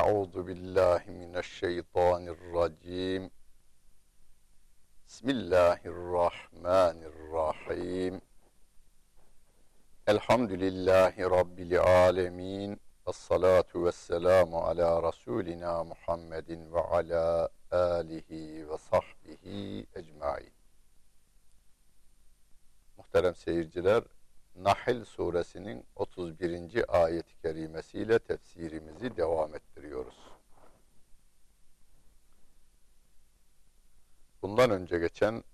Euzu billahi mineşşeytanirracim. Bismillahirrahmanirrahim. Elhamdülillahi Rabbil alemin. Esselatu vesselamu ala Resulina Muhammedin ve ala alihi ve sahbihi ecmain. Muhterem seyirciler, Nahl suresinin 31. ayet-i kerimesiyle tefsirimizi devam ettiriyoruz. Bundan önce geçen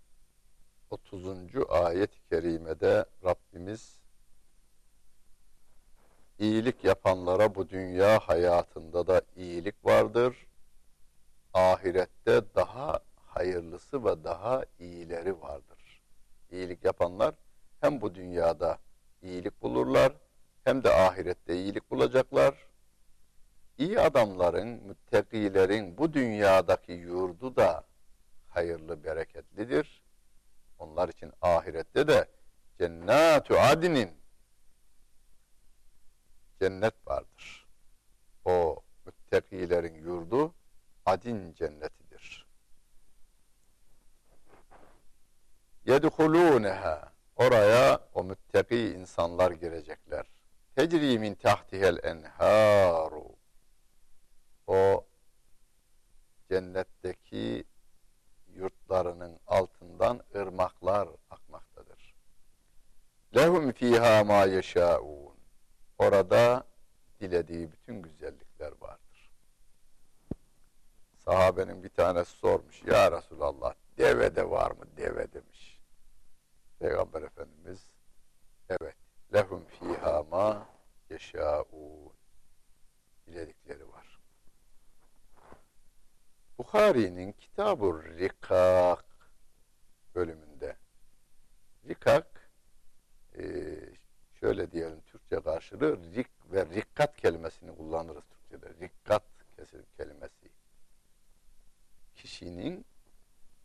30. ayet-i kerimede Rabbimiz iyilik yapanlara bu dünya hayatında da iyilik vardır. Ahirette daha hayırlısı ve daha iyileri vardır. İyilik yapanlar hem bu dünyada iyilik bulurlar hem de ahirette iyilik bulacaklar. İyi adamların, müttakilerin bu dünyadaki yurdu da hayırlı, bereketlidir. Onlar için ahirette de cennatu adinin cennet vardır. O müttakilerin yurdu adin cennetidir. Yedhulûneha Oraya o müttaki insanlar girecekler. Tecri min tahtihel enharu. O cennetteki yurtlarının altından ırmaklar akmaktadır. Lehum fiha ma yeşaun. Orada dilediği bütün güzellikler vardır. Sahabenin bir tanesi sormuş. Ya Resulallah deve de var mı? Deve demiş. Peygamber Efendimiz evet lehum fiha ma yeşaun diledikleri var. Bukhari'nin Kitab-ı Rikak bölümünde Rikak e, şöyle diyelim Türkçe karşılığı rik ve rikkat kelimesini kullanırız Türkçe'de. Rikkat kelimesi. Kişinin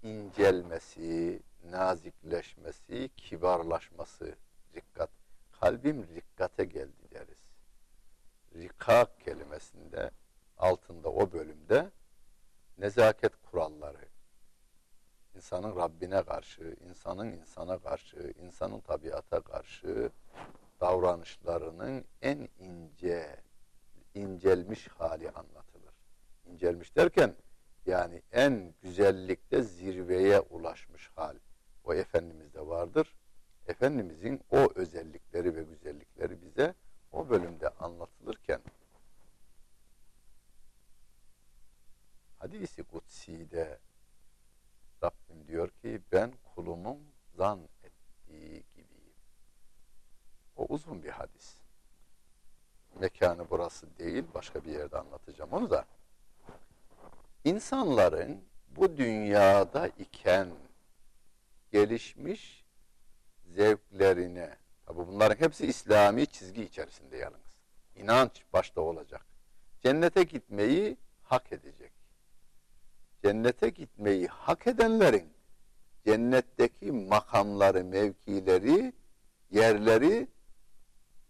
incelmesi, nazikleşmesi, kibarlaşması, rikkat. Kalbim rikkate geldi deriz. Rikak kelimesinde altında o bölümde nezaket kuralları, insanın Rabbine karşı, insanın insana karşı, insanın tabiata karşı davranışlarının en ince, incelmiş hali anlatılır. İncelmiş derken yani en güzellikte zirveye ulaşmış o Efendimiz'de vardır. Efendimizin o özellikleri ve güzellikleri bize o bölümde anlatılırken hadisi kutsi'de Rabbim diyor ki ben kulumun zan ettiği gibiyim. O uzun bir hadis. Mekanı burası değil, başka bir yerde anlatacağım onu da. İnsanların bu dünyada iken gelişmiş zevklerine, tabi bunların hepsi İslami çizgi içerisinde yalnız. İnanç başta olacak. Cennete gitmeyi hak edecek. Cennete gitmeyi hak edenlerin cennetteki makamları, mevkileri, yerleri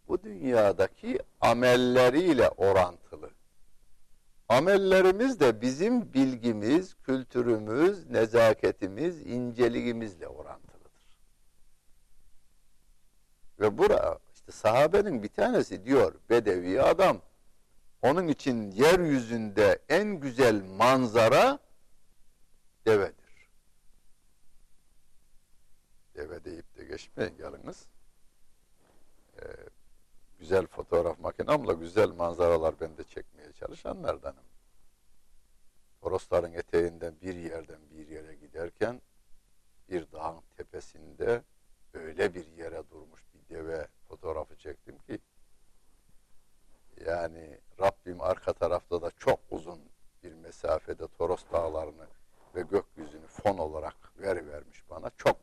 bu dünyadaki amelleriyle orantılı. Amellerimiz de bizim bilgimiz, kültürümüz, nezaketimiz, inceliğimizle orantılıdır. Ve bura işte sahabenin bir tanesi diyor bedevi adam onun için yeryüzünde en güzel manzara devedir. Deve deyip de geçmeyin yalnız. Ee, güzel fotoğraf makinamla güzel manzaralar ben de çekmeye çalışanlardanım. Torosların eteğinden bir yerden bir yere giderken bir dağın tepesinde öyle bir yere durmuş bir deve fotoğrafı çektim ki yani Rabbim arka tarafta da çok uzun bir mesafede Toros dağlarını ve gökyüzünü fon olarak veri vermiş bana. Çok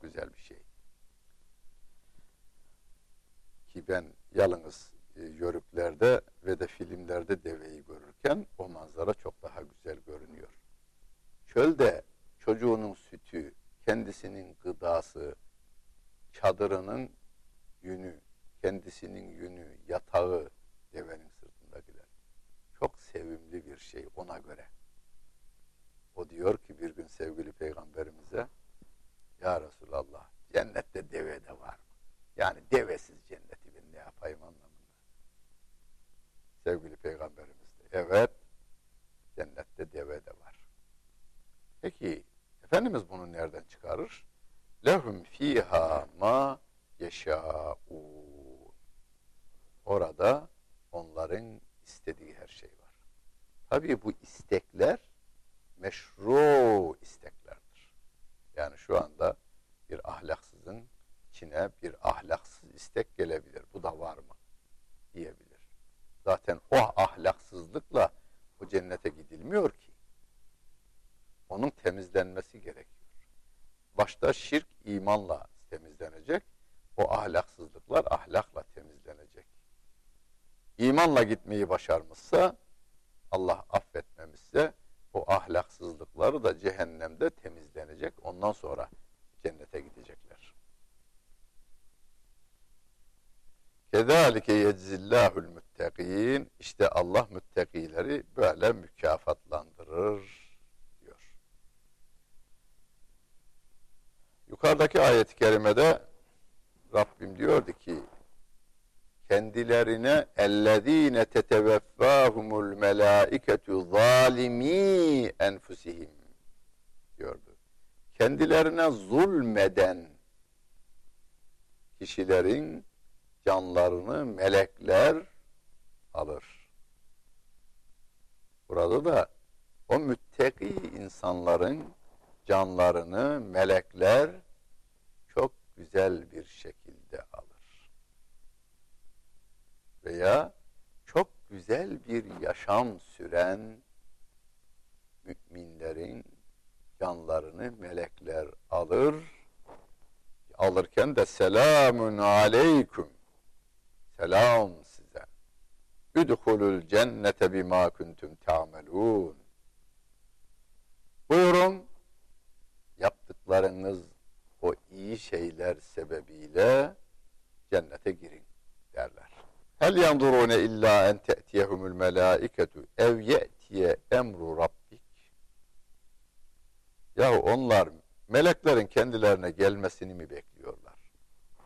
kendilerine ellezine teteveffahumul melaiketu zalimi enfusihim diyordu. Kendilerine zulmeden kişilerin canlarını melekler alır. Burada da o müttaki insanların canlarını melekler çok güzel bir şekilde alır. Veya çok güzel bir yaşam süren müminlerin canlarını melekler alır. Alırken de selamun aleyküm. Selam size. Üdhulul cennete bima kuntum ta'melun. Buyurun yaptıklarınız o iyi şeyler sebebiyle cennete girin derler. Hel yandurune illa en te'tiyehumul melaiketu ev ye'tiye emru rabbik. Yahu onlar meleklerin kendilerine gelmesini mi bekliyorlar?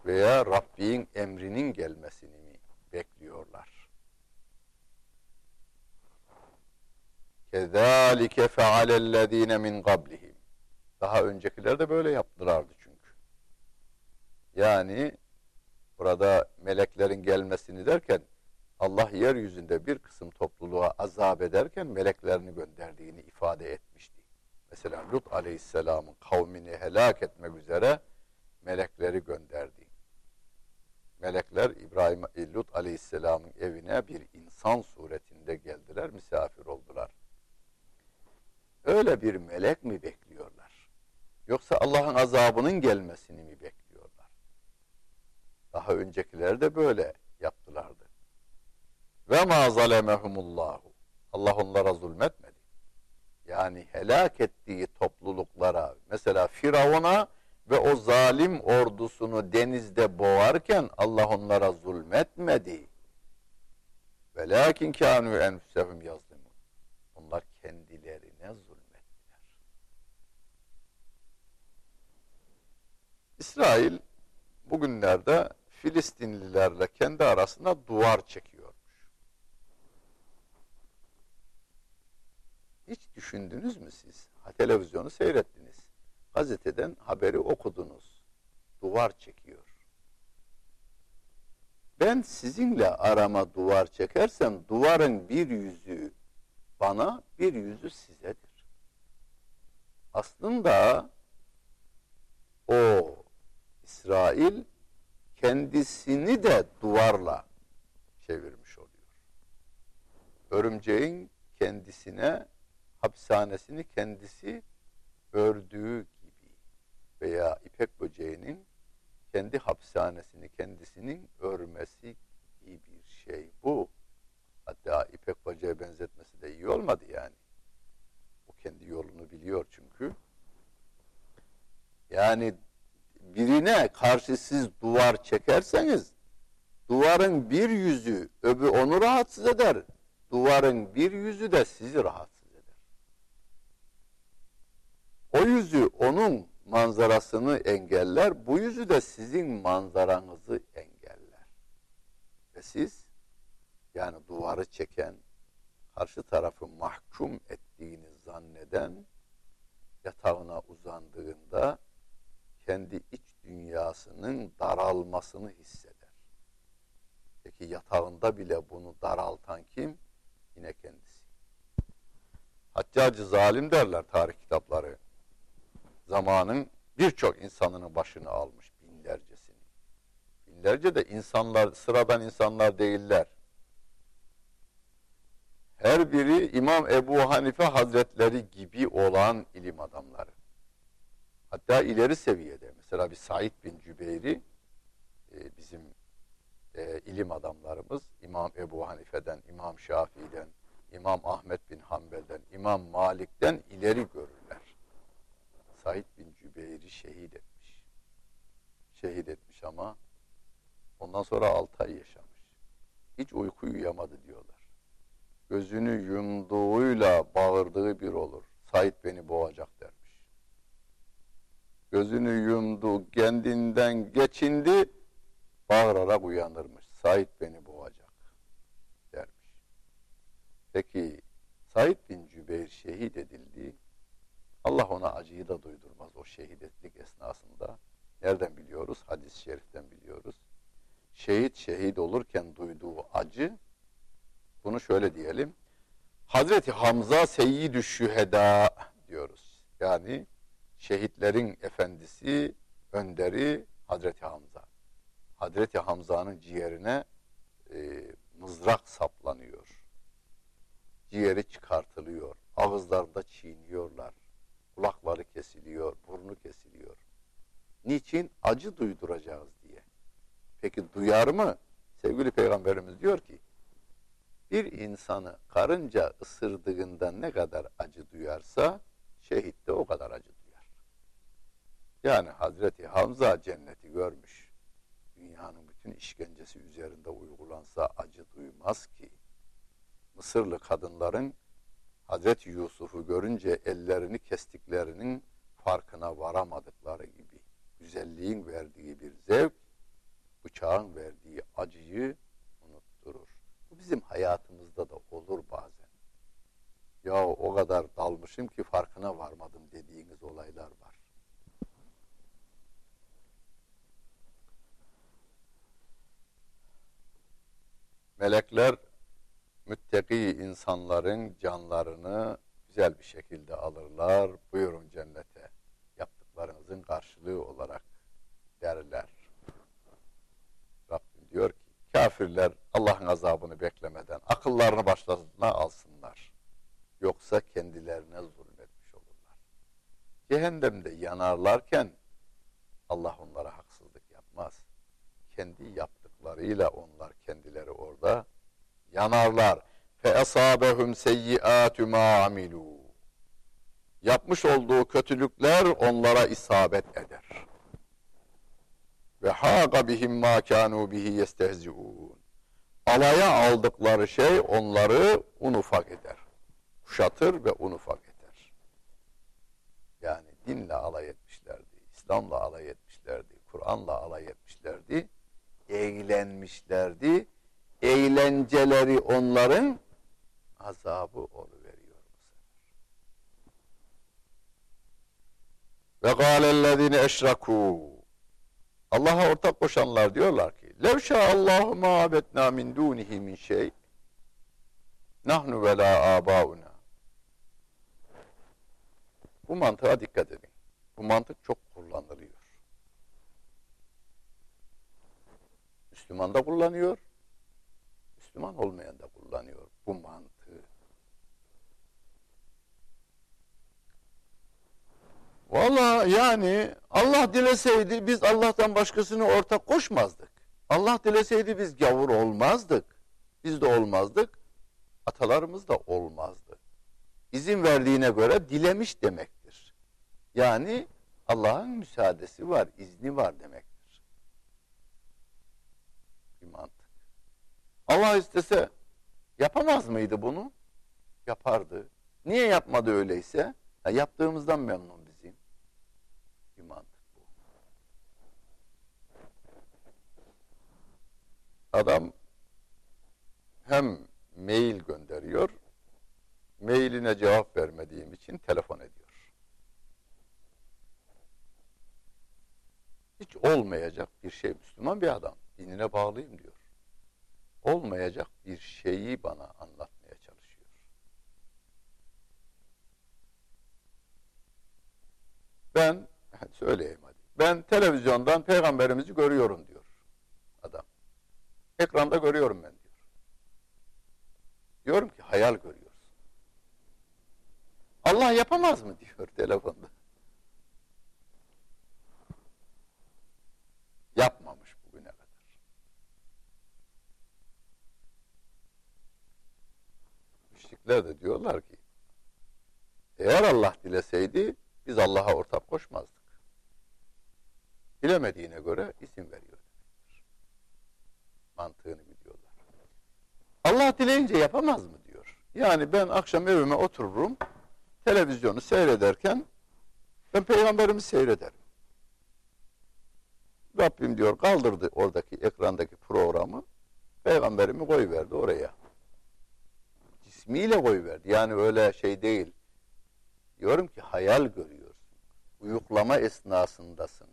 Veya Rabbin emrinin gelmesini mi bekliyorlar? Kezalike fealellezine min qablihim. Daha öncekiler de böyle yaptılardı çünkü. Yani burada meleklerin gelmesini derken Allah yeryüzünde bir kısım topluluğa azap ederken meleklerini gönderdiğini ifade etmişti. Mesela Lut aleyhisselamın kavmini helak etmek üzere melekleri gönderdi. Melekler İbrahim Lut aleyhisselamın evine bir insan suretinde geldiler, misafir oldular. Öyle bir melek mi bekliyorlar? Yoksa Allah'ın azabının gelmesini mi bekliyorlar? Daha öncekiler de böyle yaptılardı. Ve ma zalemehumullahu. Allah onlara zulmetmedi. Yani helak ettiği topluluklara, mesela Firavun'a ve o zalim ordusunu denizde boğarken Allah onlara zulmetmedi. Velakin kânû enfusehum yazlimun. Onlar kendilerine zulmettiler. İsrail bugünlerde Filistinlilerle kendi arasında duvar çekiyormuş. Hiç düşündünüz mü siz? Ha, televizyonu seyrettiniz. Gazeteden haberi okudunuz. Duvar çekiyor. Ben sizinle arama duvar çekersem duvarın bir yüzü bana bir yüzü sizedir. Aslında o İsrail kendisini de duvarla çevirmiş oluyor. Örümceğin kendisine hapishanesini kendisi ördüğü gibi veya ipek böceğinin kendi hapishanesini kendisinin örmesi gibi bir şey bu. Hatta ipek böceğe benzetmesi de iyi olmadı yani. O kendi yolunu biliyor çünkü. Yani birine karşı siz duvar çekerseniz duvarın bir yüzü öbür onu rahatsız eder. duvarın bir yüzü de sizi rahatsız eder. O yüzü onun manzarasını engeller, bu yüzü de sizin manzaranızı engeller. Ve siz yani duvarı çeken, karşı tarafı mahkum ettiğini zanneden yatağına uzandığında kendi iç dünyasının daralmasını hisseder. Peki yatağında bile bunu daraltan kim? Yine kendisi. Haccacı zalim derler tarih kitapları. Zamanın birçok insanının başını almış binlercesini. Binlerce de insanlar, sıradan insanlar değiller. Her biri İmam Ebu Hanife Hazretleri gibi olan ilim adamları. Hatta ileri seviyede. Mesela bir Said bin Cübeyri e, bizim e, ilim adamlarımız İmam Ebu Hanife'den, İmam Şafii'den, İmam Ahmet bin Hanbel'den, İmam Malik'ten ileri görürler. Said bin Cübeyr'i şehit etmiş. Şehit etmiş ama ondan sonra 6 ay yaşamış. Hiç uyku uyuyamadı diyorlar. Gözünü yumduğuyla bağırdığı bir olur. Said beni boğacak dermiş. Gözünü yumdu, kendinden geçindi, bağırarak uyanırmış. Said beni boğacak dermiş. Peki Said bin Cübeyr şehit edildi. Allah ona acıyı da duydurmaz o şehidetlik esnasında. Nereden biliyoruz? Hadis-i şeriften biliyoruz. Şehit şehit olurken duyduğu acı bunu şöyle diyelim. Hazreti Hamza seyyidü şüheda diyoruz. Yani şehitlerin efendisi, önderi Hazreti Hamza. Hazreti Hamza'nın ciğerine e, mızrak saplanıyor. Ciğeri çıkartılıyor. Ağızlarda çiğniyorlar. Kulakları kesiliyor, burnu kesiliyor. Niçin? Acı duyduracağız diye. Peki duyar mı? Sevgili Peygamberimiz diyor ki, bir insanı karınca ısırdığında ne kadar acı duyarsa, şehit de o kadar acı. Yani Hazreti Hamza cenneti görmüş. Dünyanın bütün işkencesi üzerinde uygulansa acı duymaz ki. Mısırlı kadınların Hazreti Yusuf'u görünce ellerini kestiklerinin farkına varamadıkları gibi güzelliğin verdiği bir zevk, bıçağın verdiği acıyı unutturur. Bu bizim hayatımızda da olur bazen. Ya o kadar dalmışım ki farkına varmadım dediğiniz olaylar var. Melekler müttaki insanların canlarını güzel bir şekilde alırlar. Buyurun cennete. Yaptıklarınızın karşılığı olarak derler. Rabbim diyor ki kafirler Allah'ın azabını beklemeden akıllarını başlarına alsınlar. Yoksa kendilerine zulmetmiş olurlar. Cehennemde yanarlarken Allah onlara haksızlık yapmaz. Kendi yaptıklarıyla onlar kendileri orada yanarlar. Fe asabehum seyyiatü ma amilu. Yapmış olduğu kötülükler onlara isabet eder. Ve haqa bihim ma kanu bihi yestehziun. Alaya aldıkları şey onları un ufak eder. Kuşatır ve un ufak eder. Yani dinle alay etmişlerdi, İslam'la alay etmişlerdi, Kur'an'la alay etmişlerdi, eğlenmişlerdi eğlenceleri onların azabı oluveriyor bu sefer. Ve gâlellezîne eşrakû Allah'a ortak koşanlar diyorlar ki lev şâallâhu mâ abetnâ min dûnihi min şey nahnu ve lâ âbâuna Bu mantığa dikkat edin. Bu mantık çok kullanılıyor. Müslüman da kullanıyor, Müslüman olmayan da kullanıyor bu mantığı. Valla yani Allah dileseydi biz Allah'tan başkasını ortak koşmazdık. Allah dileseydi biz gavur olmazdık. Biz de olmazdık. Atalarımız da olmazdı. İzin verdiğine göre dilemiş demektir. Yani Allah'ın müsaadesi var, izni var demektir. Bir mantık. Allah istese Yapamaz mıydı bunu? Yapardı. Niye yapmadı öyleyse? Ya yaptığımızdan memnun bizim. Bir bu. Adam hem mail gönderiyor, mailine cevap vermediğim için telefon ediyor. Hiç olmayacak bir şey Müslüman bir adam. Dinine bağlıyım diyor. Olmayacak bir şeyi bana anlatmaya çalışıyor. Ben, söyleyeyim hadi. Ben televizyondan peygamberimizi görüyorum diyor adam. Ekranda görüyorum ben diyor. Diyorum ki hayal görüyorsun. Allah yapamaz mı diyor telefonda. Müşrikler de diyorlar ki eğer Allah dileseydi biz Allah'a ortak koşmazdık. Bilemediğine göre isim veriyor demektir. Mantığını biliyorlar. Allah dileyince yapamaz mı diyor. Yani ben akşam evime otururum, televizyonu seyrederken ben peygamberimi seyrederim. Rabbim diyor kaldırdı oradaki ekrandaki programı. Peygamberimi koyverdi oraya. Cismiyle koyverdi. Yani öyle şey değil. Diyorum ki hayal görüyorsun. Uyuklama esnasındasın.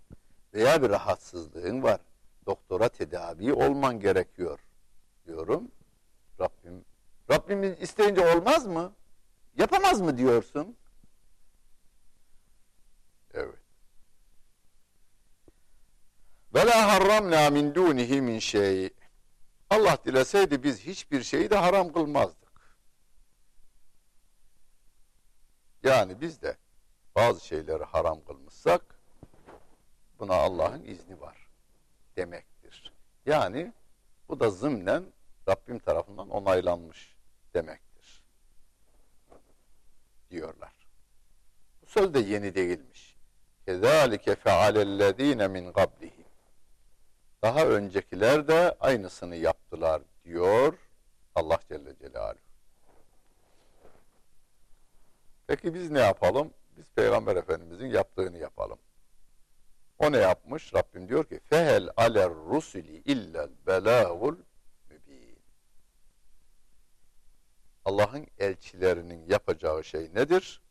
Veya bir rahatsızlığın var. Doktora tedavi olman gerekiyor. Diyorum. Rabbim Rabbimiz isteyince olmaz mı? Yapamaz mı diyorsun? Evet. Ve la harramna min dunihi min şey. Allah dileseydi biz hiçbir şeyi de haram kılmazdık. Yani biz de bazı şeyleri haram kılmışsak buna Allah'ın izni var demektir. Yani bu da zımnen Rabbim tarafından onaylanmış demektir. Diyorlar. Bu söz de yeni değilmiş. Kezalike fealellezine min qablihim. Daha öncekiler de aynısını yaptılar diyor Allah Celle Celaluhu. Peki biz ne yapalım? Biz Peygamber Efendimizin yaptığını yapalım. O ne yapmış? Rabbim diyor ki fehel aler rusuli illel belagul mübin. Allah'ın elçilerinin yapacağı şey nedir?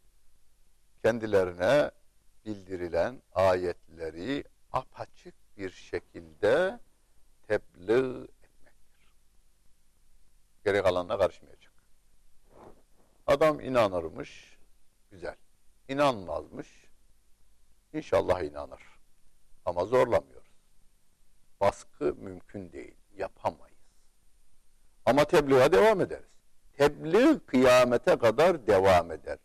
Kendilerine bildirilen ayetleri apaçık bir şekilde tebliğ etmektir. Geri kalanına karışmayacak. Adam inanırmış, güzel. İnanmazmış, inşallah inanır. Ama zorlamıyoruz. Baskı mümkün değil, yapamayız. Ama tebliğe devam ederiz. Tebliğ kıyamete kadar devam eder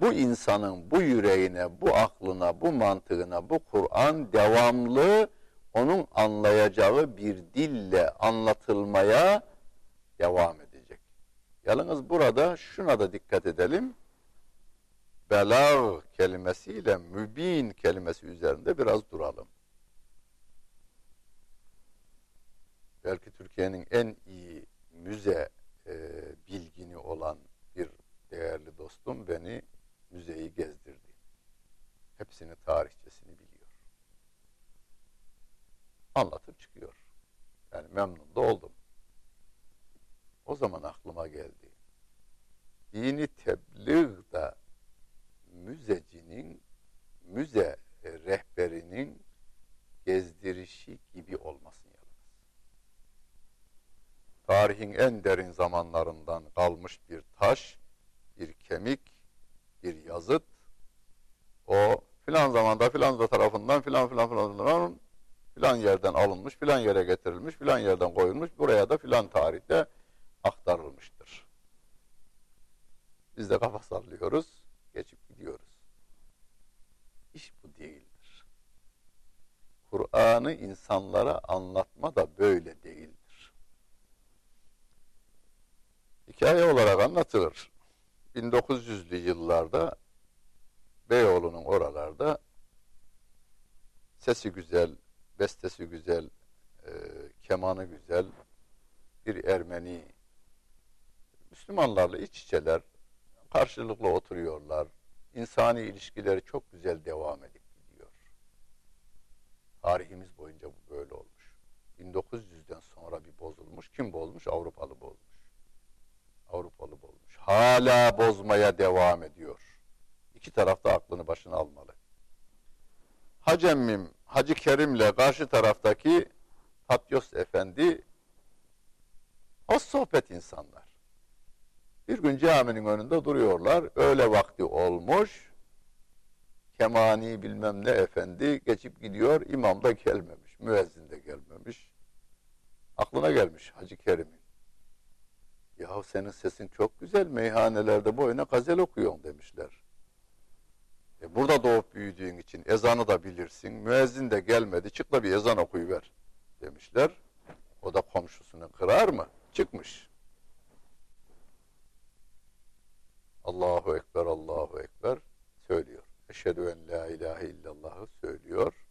bu insanın bu yüreğine, bu aklına, bu mantığına, bu Kur'an devamlı onun anlayacağı bir dille anlatılmaya devam edecek. Yalnız burada şuna da dikkat edelim. Belag kelimesiyle mübin kelimesi üzerinde biraz duralım. Belki Türkiye'nin en iyi müze e, bilgini olan bir değerli dostum beni müzeyi gezdirdi. Hepsini tarihçesini biliyor. Anlatıp çıkıyor. Yani memnun da oldum. O zaman aklıma geldi. Dini tebliğ da müzecinin, müze rehberinin gezdirişi gibi olmasın yalnız. Tarihin en derin zamanlarından kalmış bir taş, bir kemik, bir yazıt. O filan zamanda filan da tarafından filan filan filan filan filan yerden alınmış, filan yere getirilmiş, filan yerden koyulmuş, buraya da filan tarihte aktarılmıştır. Biz de kafa sallıyoruz, geçip gidiyoruz. İş bu değildir. Kur'an'ı insanlara anlatma da böyle değildir. Hikaye olarak anlatılır. 1900'lü yıllarda Beyoğlu'nun oralarda sesi güzel, bestesi güzel, e, kemanı güzel bir Ermeni Müslümanlarla iç içeler, karşılıklı oturuyorlar. İnsani ilişkileri çok güzel devam edip gidiyor. Tarihimiz boyunca bu böyle olmuş. 1900'den sonra bir bozulmuş. Kim bozmuş? Avrupalı bozmuş. Avrupalı bozmuş. Hala bozmaya devam ediyor. İki tarafta aklını başına almalı. Hacemmim, Hacı Kerim'le karşı taraftaki Tatyos Efendi o sohbet insanlar. Bir gün caminin önünde duruyorlar. Öğle vakti olmuş. Kemani bilmem ne efendi geçip gidiyor. İmam da gelmemiş. Müezzin de gelmemiş. Aklına gelmiş Hacı Kerim'in. Yahu senin sesin çok güzel. Meyhanelerde boyuna gazel okuyorsun demişler. E burada doğup büyüdüğün için ezanı da bilirsin. Müezzin de gelmedi. Çık da bir ezan okuyuver demişler. O da komşusunu kırar mı? Çıkmış. Allahu Ekber, Allahu Ekber söylüyor. Eşhedü en la ilahe illallah'ı söylüyor.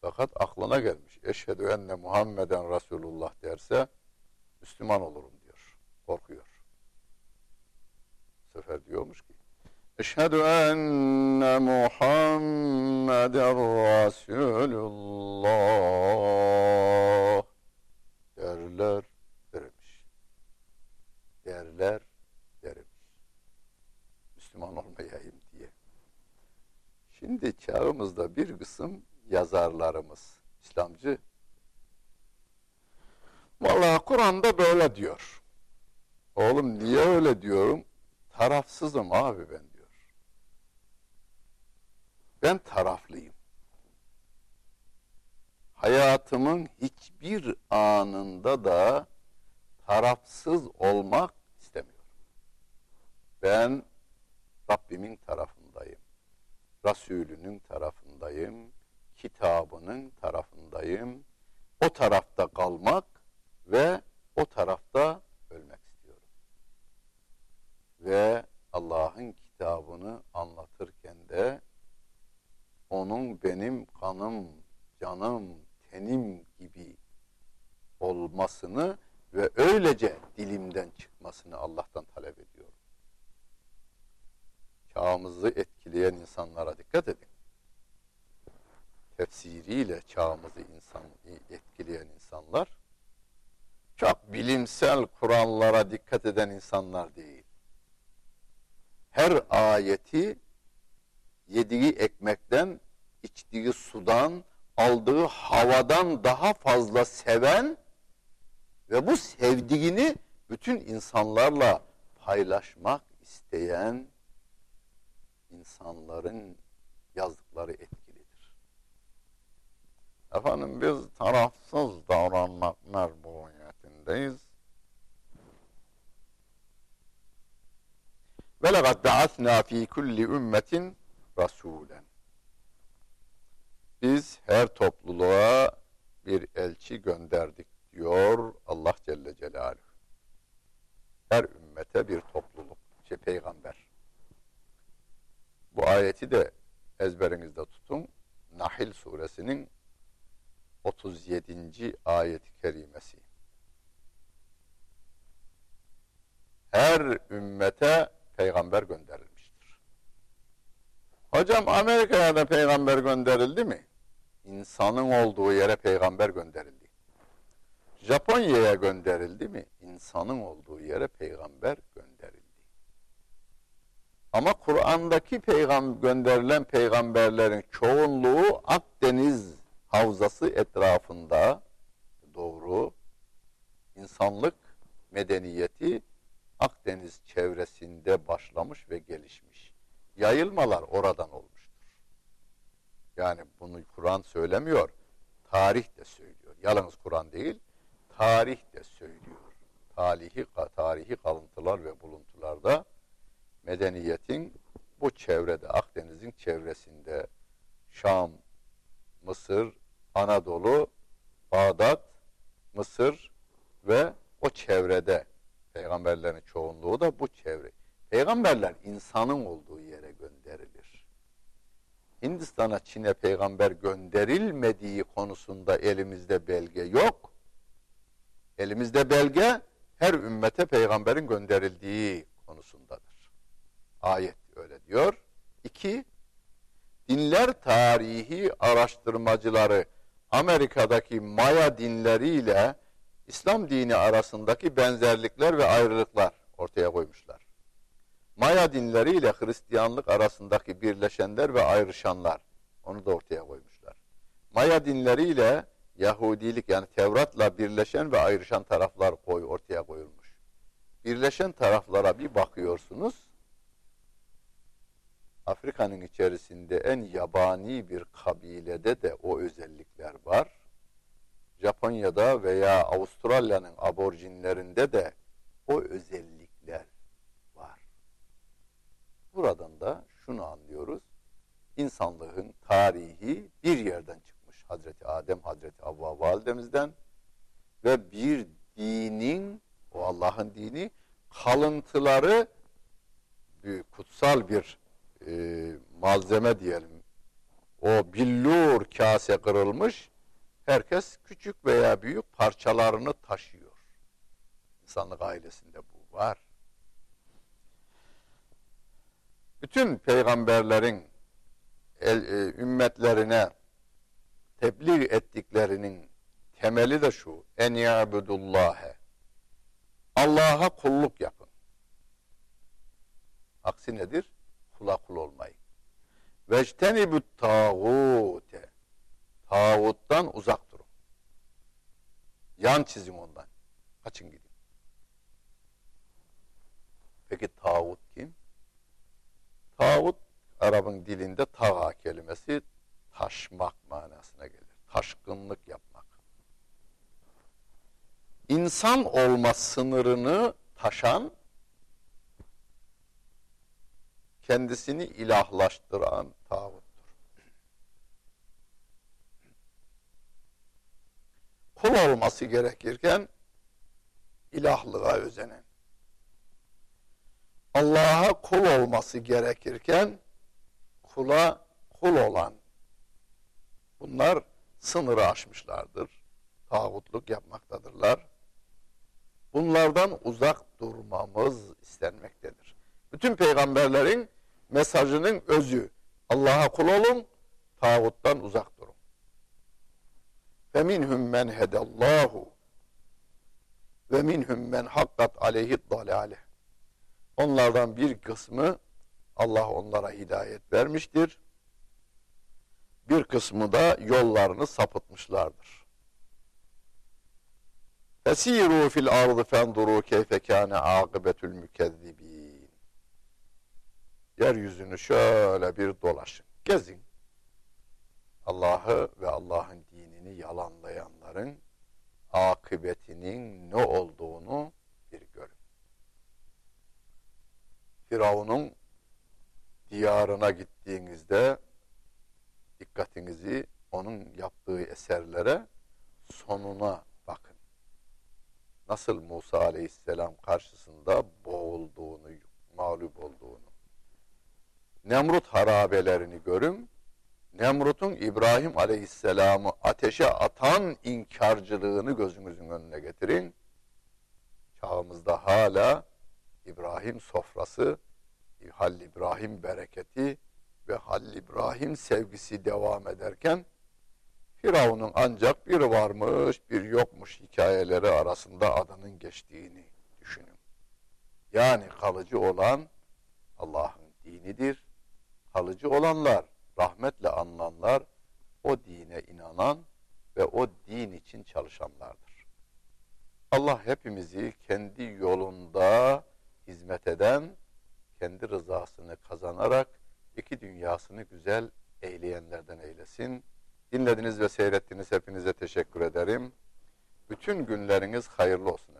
Fakat aklına gelmiş. Eşhedü enne Muhammeden Resulullah derse Müslüman olurum diyor. Korkuyor. Bu sefer diyormuş ki Eşhedü enne Muhammeden Resulullah derler deremiş. Derler deremiş. Müslüman diye. Şimdi çağımızda bir kısım yazarlarımız, İslamcı Vallahi Kur'an'da böyle diyor. Oğlum niye öyle diyorum? Tarafsızım abi ben diyor. Ben taraflıyım. Hayatımın hiçbir anında da tarafsız olmak istemiyorum. Ben Rabbimin tarafındayım. Resulünün tarafındayım. Kitabının tarafındayım. O tarafta kalmak ve o tarafta ölmek istiyorum. Ve Allah'ın kitabını anlatırken de onun benim kanım, canım, tenim gibi olmasını ve öylece dilimden çıkmasını Allah'tan talep ediyorum. Çağımızı etkileyen insanlara dikkat edin. Tefsiriyle çağımızı insan etkileyen insanlar çok bilimsel kurallara dikkat eden insanlar değil. Her ayeti yediği ekmekten, içtiği sudan, aldığı havadan daha fazla seven ve bu sevdiğini bütün insanlarla paylaşmak isteyen insanların yazdıkları etkilidir. Efendim biz tarafsız davranmak mecburiyetindeyiz. Ve lekad da'asna fi kulli ümmetin rasulen. Biz her topluluğa bir elçi gönderdik diyor Allah Celle Celaluhu. Her ümmete bir topluluk, şey peygamber. Bu ayeti de ezberinizde tutun. Nahil suresinin 37. ayeti kerimesi. Her ümmete peygamber gönderilmiştir. Hocam Amerika'ya da peygamber gönderildi mi? İnsanın olduğu yere peygamber gönderildi. Japonya'ya gönderildi mi? İnsanın olduğu yere peygamber gönderildi. Ama Kur'an'daki peygam gönderilen peygamberlerin çoğunluğu Akdeniz havzası etrafında doğru insanlık medeniyeti Akdeniz çevresinde başlamış ve gelişmiş. Yayılmalar oradan olmuştur. Yani bunu Kur'an söylemiyor, tarih de söylüyor. Yalnız Kur'an değil, tarih de söylüyor. Tarihi, tarihi kalıntılar ve buluntularda medeniyetin bu çevrede, Akdeniz'in çevresinde Şam, Mısır, Anadolu, Bağdat, Mısır ve o çevrede peygamberlerin çoğunluğu da bu çevre. Peygamberler insanın olduğu yere gönderilir. Hindistan'a, Çin'e peygamber gönderilmediği konusunda elimizde belge yok. Elimizde belge her ümmete peygamberin gönderildiği konusundadır. Ayet öyle diyor. İki, dinler tarihi araştırmacıları Amerika'daki Maya dinleriyle İslam dini arasındaki benzerlikler ve ayrılıklar ortaya koymuşlar. Maya dinleriyle Hristiyanlık arasındaki birleşenler ve ayrışanlar onu da ortaya koymuşlar. Maya dinleriyle Yahudilik yani Tevrat'la birleşen ve ayrışan taraflar koy ortaya koyulmuş. Birleşen taraflara bir bakıyorsunuz. Afrika'nın içerisinde en yabani bir kabilede de o özellikler var. Japonya'da veya Avustralya'nın aborjinlerinde de o özellikler var. Buradan da şunu anlıyoruz. İnsanlığın tarihi bir yerden çıkmış. Hazreti Adem, Hazreti Havva validemizden ve bir dinin, o Allah'ın dini kalıntıları bir kutsal bir e, malzeme diyelim. O billur kase kırılmış herkes küçük veya büyük parçalarını taşıyor. İnsanlık ailesinde bu var. Bütün peygamberlerin el, e, ümmetlerine tebliğ ettiklerinin temeli de şu. En ya'budullâhe. Allah'a kulluk yapın. Aksi nedir? Kula kul olmayın. Vectenibut tağute. Tağuttan uzak durun. Yan çizin ondan. Kaçın gidin. Peki tağut kim? Tağut Arap'ın dilinde tağa kelimesi taşmak manasına gelir. Taşkınlık yapmak. İnsan olma sınırını taşan, kendisini ilahlaştıran tağut. kul olması gerekirken ilahlığa özenen. Allah'a kul olması gerekirken kula kul olan. Bunlar sınırı aşmışlardır. Tağutluk yapmaktadırlar. Bunlardan uzak durmamız istenmektedir. Bütün peygamberlerin mesajının özü Allah'a kul olun, tağuttan uzak durun. فَمِنْهُمْ مَنْ هَدَى اللّٰهُ ve minhum men hakkat aleyhi dalale. Onlardan bir kısmı Allah onlara hidayet vermiştir. Bir kısmı da yollarını sapıtmışlardır. Esiru fil ardı fenduru keyfe kâne âgıbetül mükezzibîn. Yeryüzünü şöyle bir dolaşın, gezin. Allah'ı ve Allah'ın dinini yalanlayanların akıbetinin ne olduğunu bir görün. Firavun'un diyarına gittiğinizde dikkatinizi onun yaptığı eserlere sonuna bakın. Nasıl Musa aleyhisselam karşısında boğulduğunu, mağlup olduğunu. Nemrut harabelerini görün Nemrut'un İbrahim Aleyhisselam'ı ateşe atan inkarcılığını gözünüzün önüne getirin. Çağımızda hala İbrahim sofrası, Hal İbrahim bereketi ve Hal İbrahim sevgisi devam ederken Firavun'un ancak bir varmış bir yokmuş hikayeleri arasında adının geçtiğini düşünün. Yani kalıcı olan Allah'ın dinidir. Kalıcı olanlar rahmetle anılanlar o dine inanan ve o din için çalışanlardır. Allah hepimizi kendi yolunda hizmet eden, kendi rızasını kazanarak iki dünyasını güzel eyleyenlerden eylesin. Dinlediniz ve seyrettiniz hepinize teşekkür ederim. Bütün günleriniz hayırlı olsun.